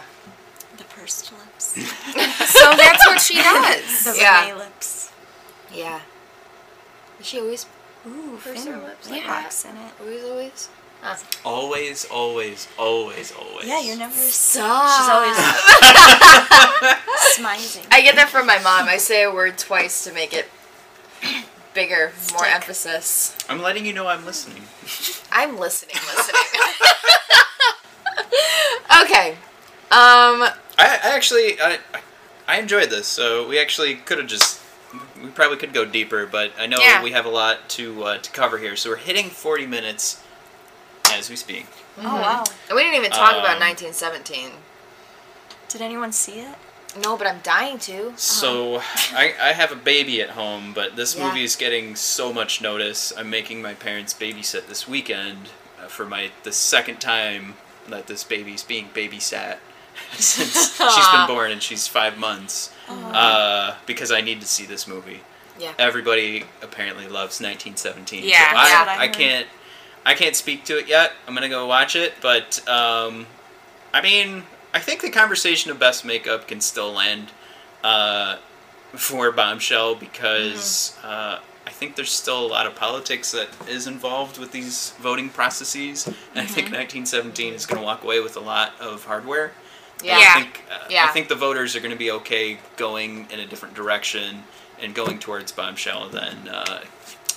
the pursed lips. So that's what she does. the Yeah. Renee lips. yeah. She always, Ooh, Purse her lips lip like box in it. always, always? Huh. Always, always, always, always. Yeah, you're never. Stop. She's always smizing. I get that from my mom. I say a word twice to make it bigger, more Stick. emphasis. I'm letting you know I'm listening. I'm listening, listening. okay. Um. I, I actually, I, I enjoyed this. So we actually could have just, we probably could go deeper, but I know Yeah. we have a lot to uh, to cover here. So we're hitting 40 minutes as we speak. Oh wow! And we didn't even talk about Um, 1917. Did anyone see it? No, but I'm dying to. So I, I have a baby at home, but this Yeah. movie is getting so much notice. I'm making my parents babysit this weekend uh, for my the second time that this baby's being babysat since she's been born and she's five months. Uh, because I need to see this movie. Yeah. Everybody apparently loves 1917. Yeah. so I, what I I heard. can't I can't speak to it yet. I'm gonna go watch it, but um, I mean, I think the conversation of best makeup can still land uh, for Bombshell because Mm-hmm. uh, I think there's still a lot of politics that is involved with these voting processes, and I think Mm-hmm. 1917 is going to walk away with a lot of hardware. Yeah. I think uh, Yeah. I think the voters are going to be okay going in a different direction and going towards Bombshell than uh,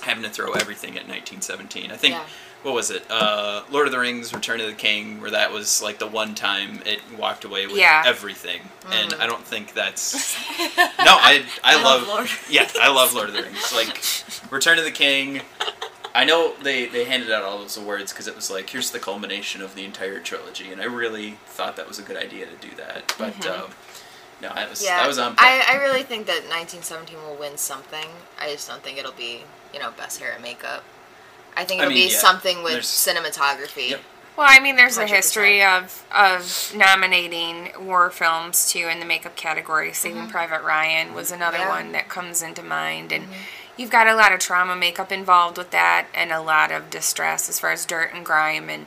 having to throw everything at 1917. I think Yeah. What was it? Uh, Lord of the Rings: Return of the King, where that was like the one time it walked away with Yeah. everything, and Mm. I don't think that's. no, I I, love, love Lord of the yeah I love Lord of the Rings. Like Return of the King. I know they, they handed out all those awards because it was like here's the culmination of the entire trilogy, and I really thought that was a good idea to do that. But Mm-hmm. um, No, I was Yeah, I was on. I, I really think that 1917 will win something. I just don't think it'll be, you know, best hair and makeup. I think I it'll mean, be yeah, something with there's- cinematography. Yep. Well, I mean, there's a 100%. history of of nominating war films too in the makeup category. Saving Private Ryan was another Mm-hmm. Yeah. one that comes into mind, and you've got a lot of trauma makeup involved with that, and a lot of distress as far as dirt and grime, and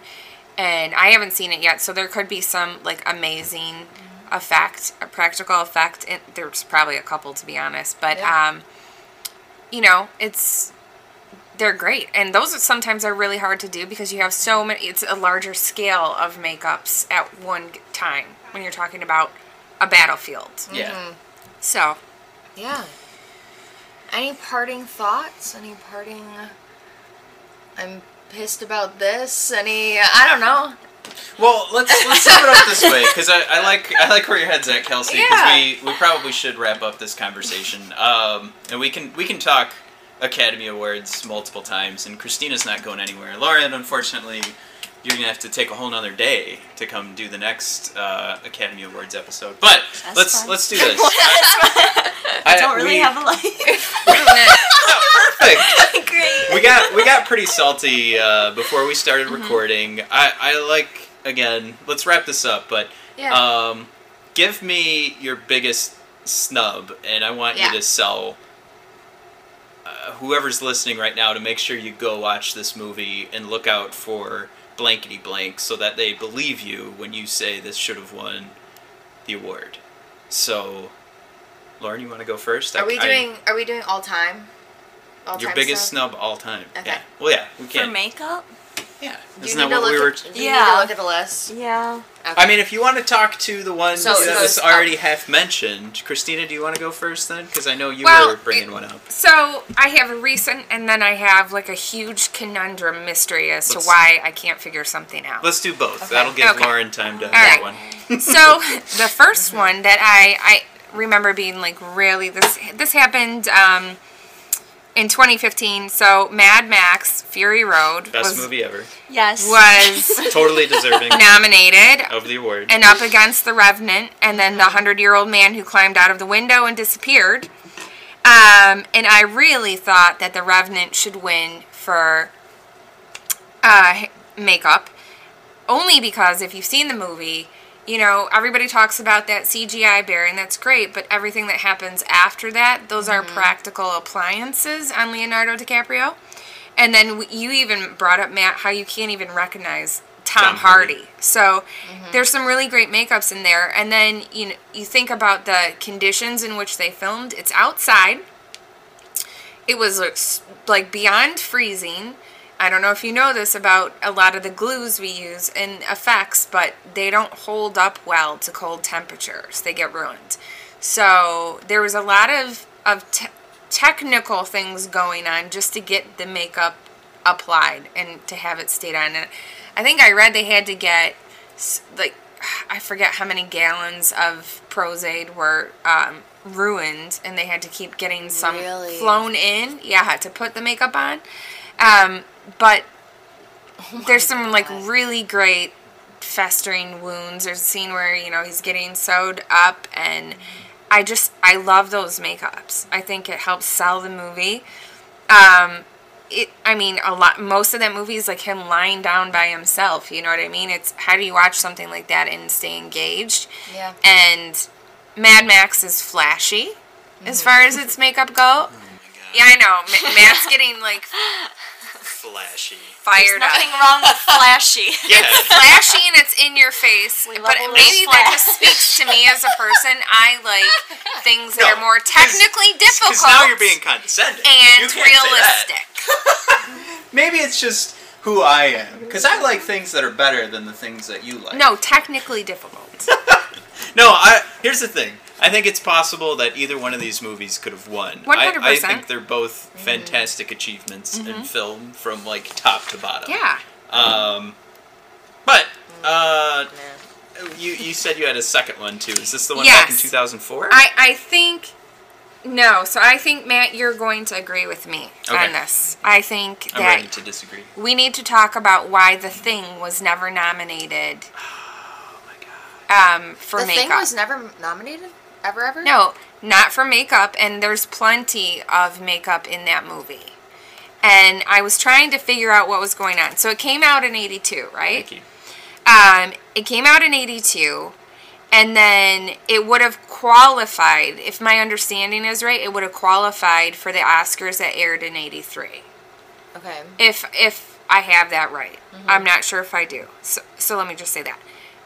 and I haven't seen it yet, so there could be some like amazing effect, a practical effect. And there's probably a couple to be honest, but Yeah. um, you know, it's they're great and those are sometimes are really hard to do because you have so many it's a larger scale of makeups at one time when you're talking about a battlefield yeah. Mm-hmm. so Yeah. Any parting thoughts? Any parting? I'm pissed about this. Any? I don't know. Well, let's let's sum it up this way because I, I like I like where your head's at, Kelsey. Because Yeah. we, we probably should wrap up this conversation. Um, and we can we can talk Academy Awards multiple times. And Christina's not going anywhere. Lauren, unfortunately, you're gonna have to take a whole nother day to come do the next uh, Academy Awards episode. But That's let's fine. let's do this. I don't really we- have a life. perfect. Great. we got we got pretty salty uh, before we started Mm-hmm. recording. I, I like again. Let's wrap this up, but Yeah. um, give me your biggest snub, and I want Yeah. you to sell uh, whoever's listening right now to make sure you go watch this movie and look out for blankety blank, so that they believe you when you say this should have won the award. So, Lauren, you want to go first? I- Are we I- doing? Are we doing all time? All your time biggest stuff? snub all time? Okay. Yeah. Well, yeah, we can't. makeup? Yeah, Do you isn't need that to what we look were? At, do you need Yeah. to look at the list. Yeah. Okay. I mean, if you want to talk to the one So- that was already up. half mentioned, Christina, do you want to go first then? Because I know you Well, were bringing it- one up. so i have a recent and then i have like a huge conundrum mystery as to Let's- why i can't figure something out Let's do both. Okay. That'll give Okay. Lauren time to All get right. one. so the first one that I I remember being like really this this happened um, in 2015. So Mad Max Fury Road Best was movie ever. Yes. was Totally deserving nominated of the award. and up against the Revenant, and then the hundred year old man who climbed out of the window and disappeared. Um, and I really thought that the Revenant should win for uh, makeup, only because if you've seen the movie, you know everybody talks about that CGI bear, and that's great. But everything that happens after that, those are mm-hmm. practical appliances on Leonardo DiCaprio. And then you even brought up Matt how you can't even recognize Tom, Tom Hardy. Hardy. So mm-hmm. there's some really great makeups in there. And then you know, you think about the conditions in which they filmed. It's outside. It was like beyond freezing. I don't know if you know this about a lot of the glues we use in effects, but they don't hold up well to cold temperatures. They get ruined. So there was a lot of of te- technical things going on just to get the makeup applied and to have it stayed on. And I think I read they had to get like I forget how many gallons of Pros-Aide were um, ruined, and they had to keep getting some Really? flown in. Yeah, to put the makeup on. Um, but there's some like really great festering wounds. There's a scene where you know he's getting sewed up, and I just I love those makeups. I think it helps sell the movie. Um, it I mean a lot. Most of that movie is like him lying down by himself. You know what I mean? It's how do you watch something like that and stay engaged? Yeah. And Mad Max is flashy as far as its makeup Oh go. My god. Yeah, I know. Ma- Matt's getting like Flashy. fired up. Nothing wrong with flashy. Yeah. flashy and it's in your face. We but a little maybe that flash. just speaks to me as a person. I like things that are more technically difficult Because now you're being condescending. and You can't say that. realistic. Maybe it's just who I am. Because I like things that are better than the things that you like. No, technically difficult. No, I. Here's the thing. I think it's possible that either one of these movies could have won. I, I 100%. think they're both fantastic achievements in film from like top to bottom. Yeah. Um, but uh, Man. you you said you had a second one too. Is this the one back in 2004? I, I think no. So I think Matt, you're going to agree with me Okay. on this. I think I'm that ready to disagree. we need to talk about why the thing was never nominated Oh my god. um, for the makeup. thing was never nominated. Ever, ever? No, not for makeup, and there's plenty of makeup in that movie. And I was trying to figure out what was going on. So it came out in 82, right? Thank you. Um, it came out in 82, and then it would have qualified, if my understanding is right, it would have qualified for the Oscars that aired in 83. Okay. If if I have that right. I'm not sure if I do. So, so let me just say that.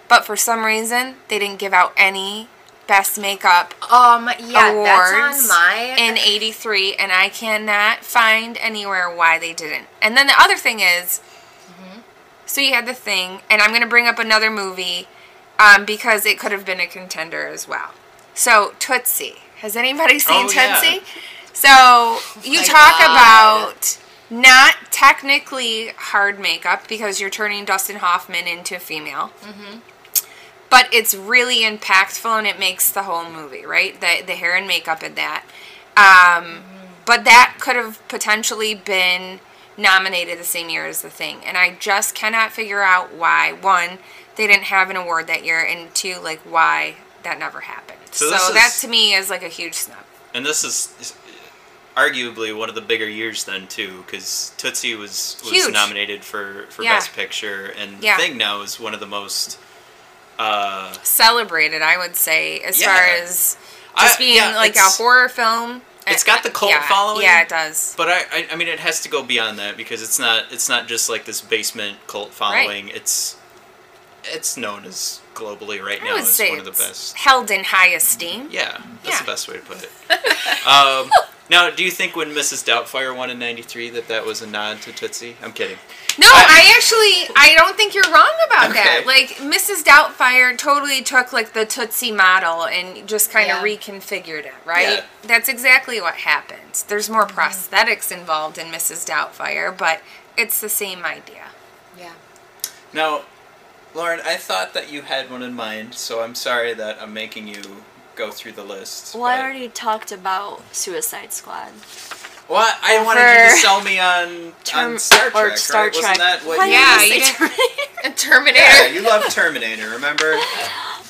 But for some reason, they didn't give out any best makeup Um, yeah, awards that's on my. in 83 and I cannot find anywhere why they didn't. And then the other thing is so you had the thing and I'm going to bring up another movie um, because it could have been a contender as well. So Tootsie. Has anybody seen Oh, yeah. Tootsie? So you my talk God. about not technically hard makeup because you're turning Dustin Hoffman into a female but it's really impactful and it makes the whole movie right the the hair and makeup in that um, but that could have potentially been nominated the same year as the thing and i just cannot figure out why one they didn't have an award that year and two like why that never happened So so, is- that to me is like a huge snub And this is, is arguably one of the bigger years then too, because Tootsie was was Huge. nominated for for Yeah. Best Picture, and Yeah. Thing now is one of the most. Uh, celebrated i would say as Yeah. far as I- just being yeah, like a horror film It's got the cult yeah, following. yeah it does But I, I, I mean, it has to go beyond that because it's not, it's not just like this basement cult following. It's, it's known as globally right I now as one of the best. held in high esteem. Yeah, that's the best way to put it. um, now, do you think when Mrs. Doubtfire won in '93 that that was a nod to Tootsie? I'm kidding. No, I actually I don't think you're wrong about that. Like Mrs. Doubtfire totally took like the Tootsie model and just kind of Yeah. reconfigured it, right? Yeah. That's exactly what happened. There's more mm-hmm. prosthetics involved in Mrs. Doubtfire, but it's the same idea. yeah. Now, Lauren, I thought that you had one in mind, so I'm sorry that I'm making you go through the list. Well, I already talked about Suicide Squad. Well, I wanted you to sell me on, Term- on Star Trek, or Star right? Trek. Wasn't that what Why you... Yeah, you didn't- Terminator? Terminator. Yeah, you love Terminator, remember?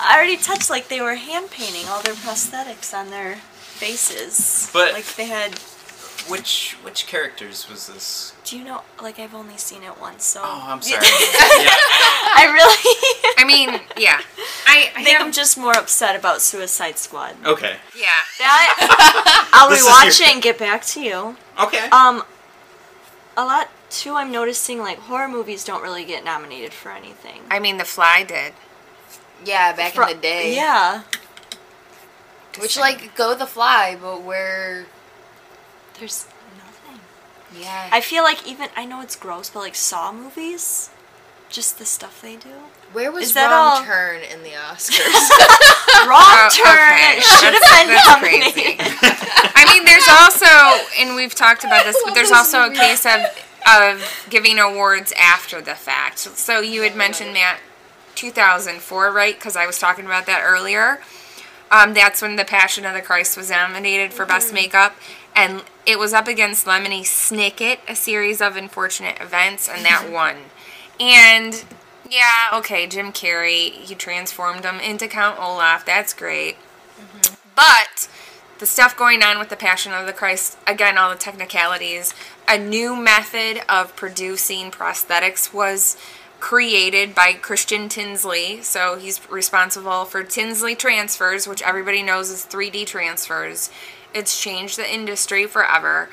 I already touched like they were hand painting all their prosthetics on their faces. But- like they had. Which which characters was this? Do you know? Like I've only seen it once, so Oh, I'm sorry. yeah. I really. I mean, yeah. I, I I think have, I'm just more upset about Suicide Squad. Okay. yeah. That I'll This is rewatch your- it and get back to you. Okay. Um, a lot too. I'm noticing like horror movies don't really get nominated for anything. I mean, The Fly did. Yeah, back Fro- in the day. Yeah, Which, like, go the fly, but where. There's nothing. Yeah. I feel like even I know it's gross, but like Saw movies, just the stuff they do. where was Is that Wrong all? Turn in the Oscars? Wrong Oh, turn. okay. It should have been That's nominated. crazy. I mean, there's also, and we've talked about this, but there's also a case of of giving awards after the fact. So you had mentioned Matt, 2004, right? Because I was talking about that earlier. Um, that's when The Passion of the Christ was nominated for Best Makeup, and it was up against Lemony Snicket, A Series of Unfortunate Events, and that won. And yeah, okay, Jim Carrey, he transformed him into Count Olaf. That's great. Mm-hmm. But the stuff going on with the Passion of the Christ, again, all the technicalities, a new method of producing prosthetics was created by Christian Tinsley. So he's responsible for Tinsley transfers, which everybody knows is 3D transfers. It's changed the industry forever.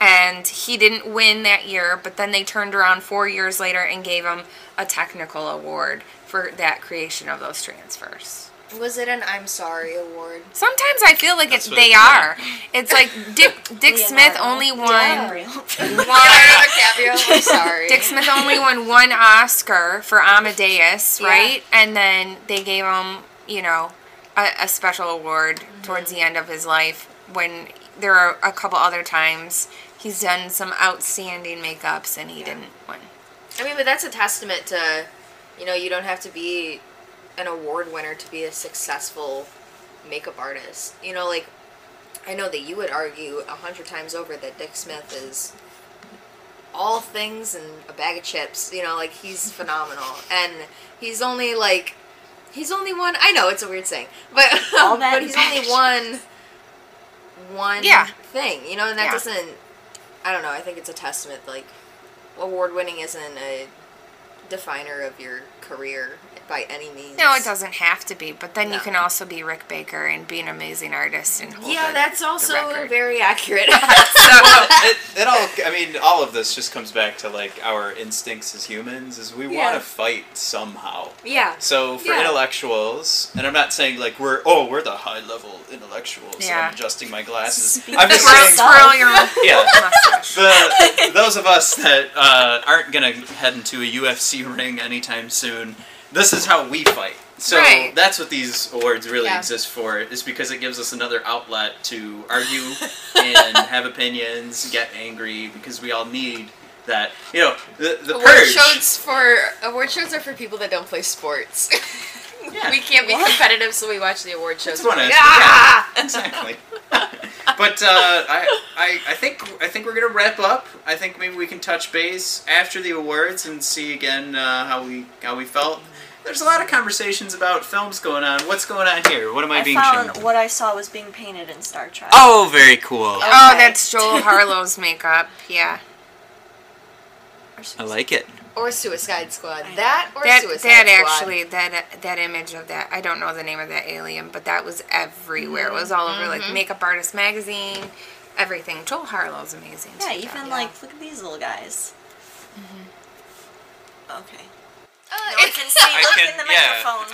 And he didn't win that year, but then they turned around four years later and gave him a technical award for that creation of those transfers. was it an I'm Sorry award? Sometimes I feel like it, That's what- they yeah. are. It's like Dick Dick Smith only won DiCaprio. one I'm sorry. Dick Smith only won one Oscar for Amadeus, Yeah. right? And then they gave him, you know, a, a special award towards mm-hmm. the end of his life when there are a couple other times he's done some outstanding makeups and he didn't win. I mean, but that's a testament to, you know, you don't have to be an award winner to be a successful makeup artist. You know, like, I know that you would argue a hundred times over that Dick Smith is all things and a bag of chips. You know, like, he's phenomenal. And he's only, like, He's only one. I know it's a weird saying, but All but he's only bash. One. Yeah. thing, you know, and that Yeah. doesn't. I don't know. I think it's a testament. Like, award winning isn't a definer of your career by any means. No, it doesn't have to be, but then you can also be Rick Baker and be an amazing artist and hold Yeah, the- that's also record. very accurate. well, it, it all. I mean, all of this just comes back to like our instincts as humans. Is we Yeah. want to fight somehow. yeah. So for Yeah. intellectuals, and I'm not saying like we're oh we're the high level intellectuals. and Yeah. I'm adjusting my glasses. Speak I'm just Twirl, saying. yourself. your Yeah. The, those of us that uh, aren't gonna head into a UFC ring anytime soon, this is how we fight. So Right. that's what these awards really Yeah. exist for, is because it gives us another outlet to argue and have opinions, get angry, because we all need that. You know, the the Award purge. shows for award shows are for people that don't play sports. Yeah. we can't be competitive, so we watch the award shows. That's one We're like, answer, "Ah!" exactly. but uh, I, I, I think I think we're gonna wrap up. I think maybe we can touch base after the awards and see again uh, how we how we felt. There's a lot of conversations about films going on. What's going on here? What am I, I being found shown? what I saw was being painted in Star Trek. Oh, very cool. Oh, that's Joel Harlow's makeup. Yeah. I like it. Or Suicide Squad. That or That Suicide that Squad. actually that that image of that I don't know the name of that alien, but that was everywhere. It was all over like Makeup Artist magazine, everything. Joel Harlow's amazing. Yeah, too, even though. like look at these little guys. Mm-hmm. Okay. Oh, no one can see. Look in the microphone.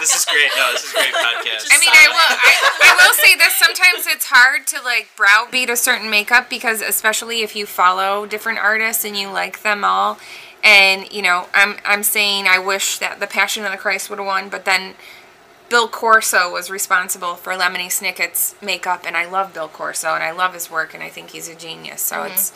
this is great. No, this is great podcast. I mean, I will. I, I will say this. Sometimes it's hard to like browbeat a certain makeup because, especially if you follow different artists and you like them all, and you know, I'm I'm saying I wish that the Passion of the Christ would have won, but then Bill Corso was responsible for Lemony Snicket's makeup, and I love Bill Corso and I love his work, and I think he's a genius. So mm-hmm. it's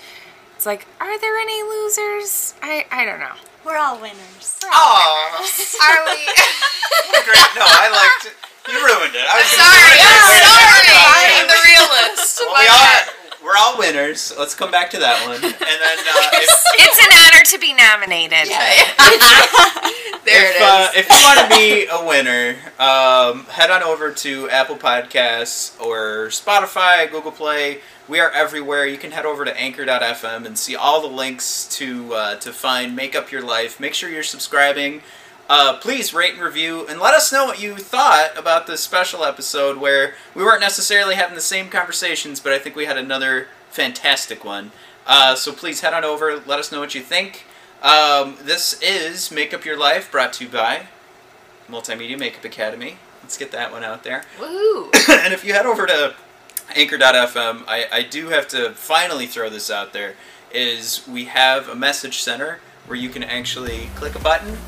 it's like, are there any losers? I I don't know. We're all winners. Aw, Are we? great. No, I liked it. You ruined it. I was gonna sorry. say- I'm sorry. I'm the realist. Well, we bad. are, we're all winners. Let's come back to that one. And then uh, if, It's an honor to be nominated. There if, it uh, if you want to be a winner, um, head on over to Apple Podcasts or Spotify, Google Play. We are everywhere. You can head over to Anchor.fm and see all the links to uh, to find Make Up Your Life. Make sure you're subscribing. Uh, please rate and review and let us know what you thought about this special episode where we weren't necessarily having the same conversations, but I think we had another fantastic one. Uh, so please head on over, let us know what you think. Um, this is Make Up Your Life, brought to you by Multimedia Makeup Academy. Let's get that one out there. Woohoo. and if you head over to Anchor.fm, I, I do have to finally throw this out there. Is we have a message center where you can actually click a button,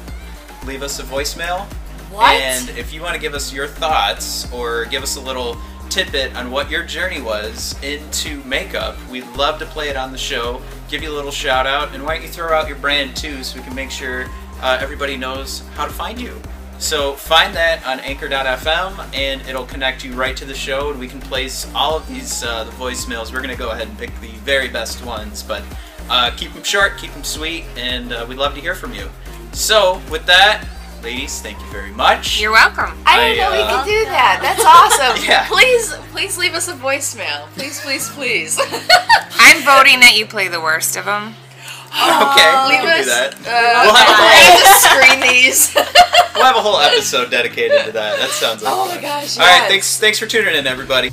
leave us a voicemail, What? and if you want to give us your thoughts or give us a little tidbit on what your journey was into makeup, we'd love to play it on the show, give you a little shout out, and why don't you throw out your brand too so we can make sure uh, everybody knows how to find you. So find that on anchor.fm and it'll connect you right to the show and we can place all of these uh, the voicemails. We're going to go ahead and pick the very best ones, but uh, keep them short, keep them sweet, and uh, we'd love to hear from you. So with that, ladies, thank you very much. You're welcome. I didn't I, know we uh, could do that. That's awesome. Yeah. Please, please leave us a voicemail. Please, please, please. I'm voting that you play the worst of them. okay, we leave can us. do that. Uh, We'll have a I whole- have to screen these. We'll have a whole episode dedicated to that. That sounds like oh fun. my gosh. All right, yes. thanks thanks for tuning in, everybody.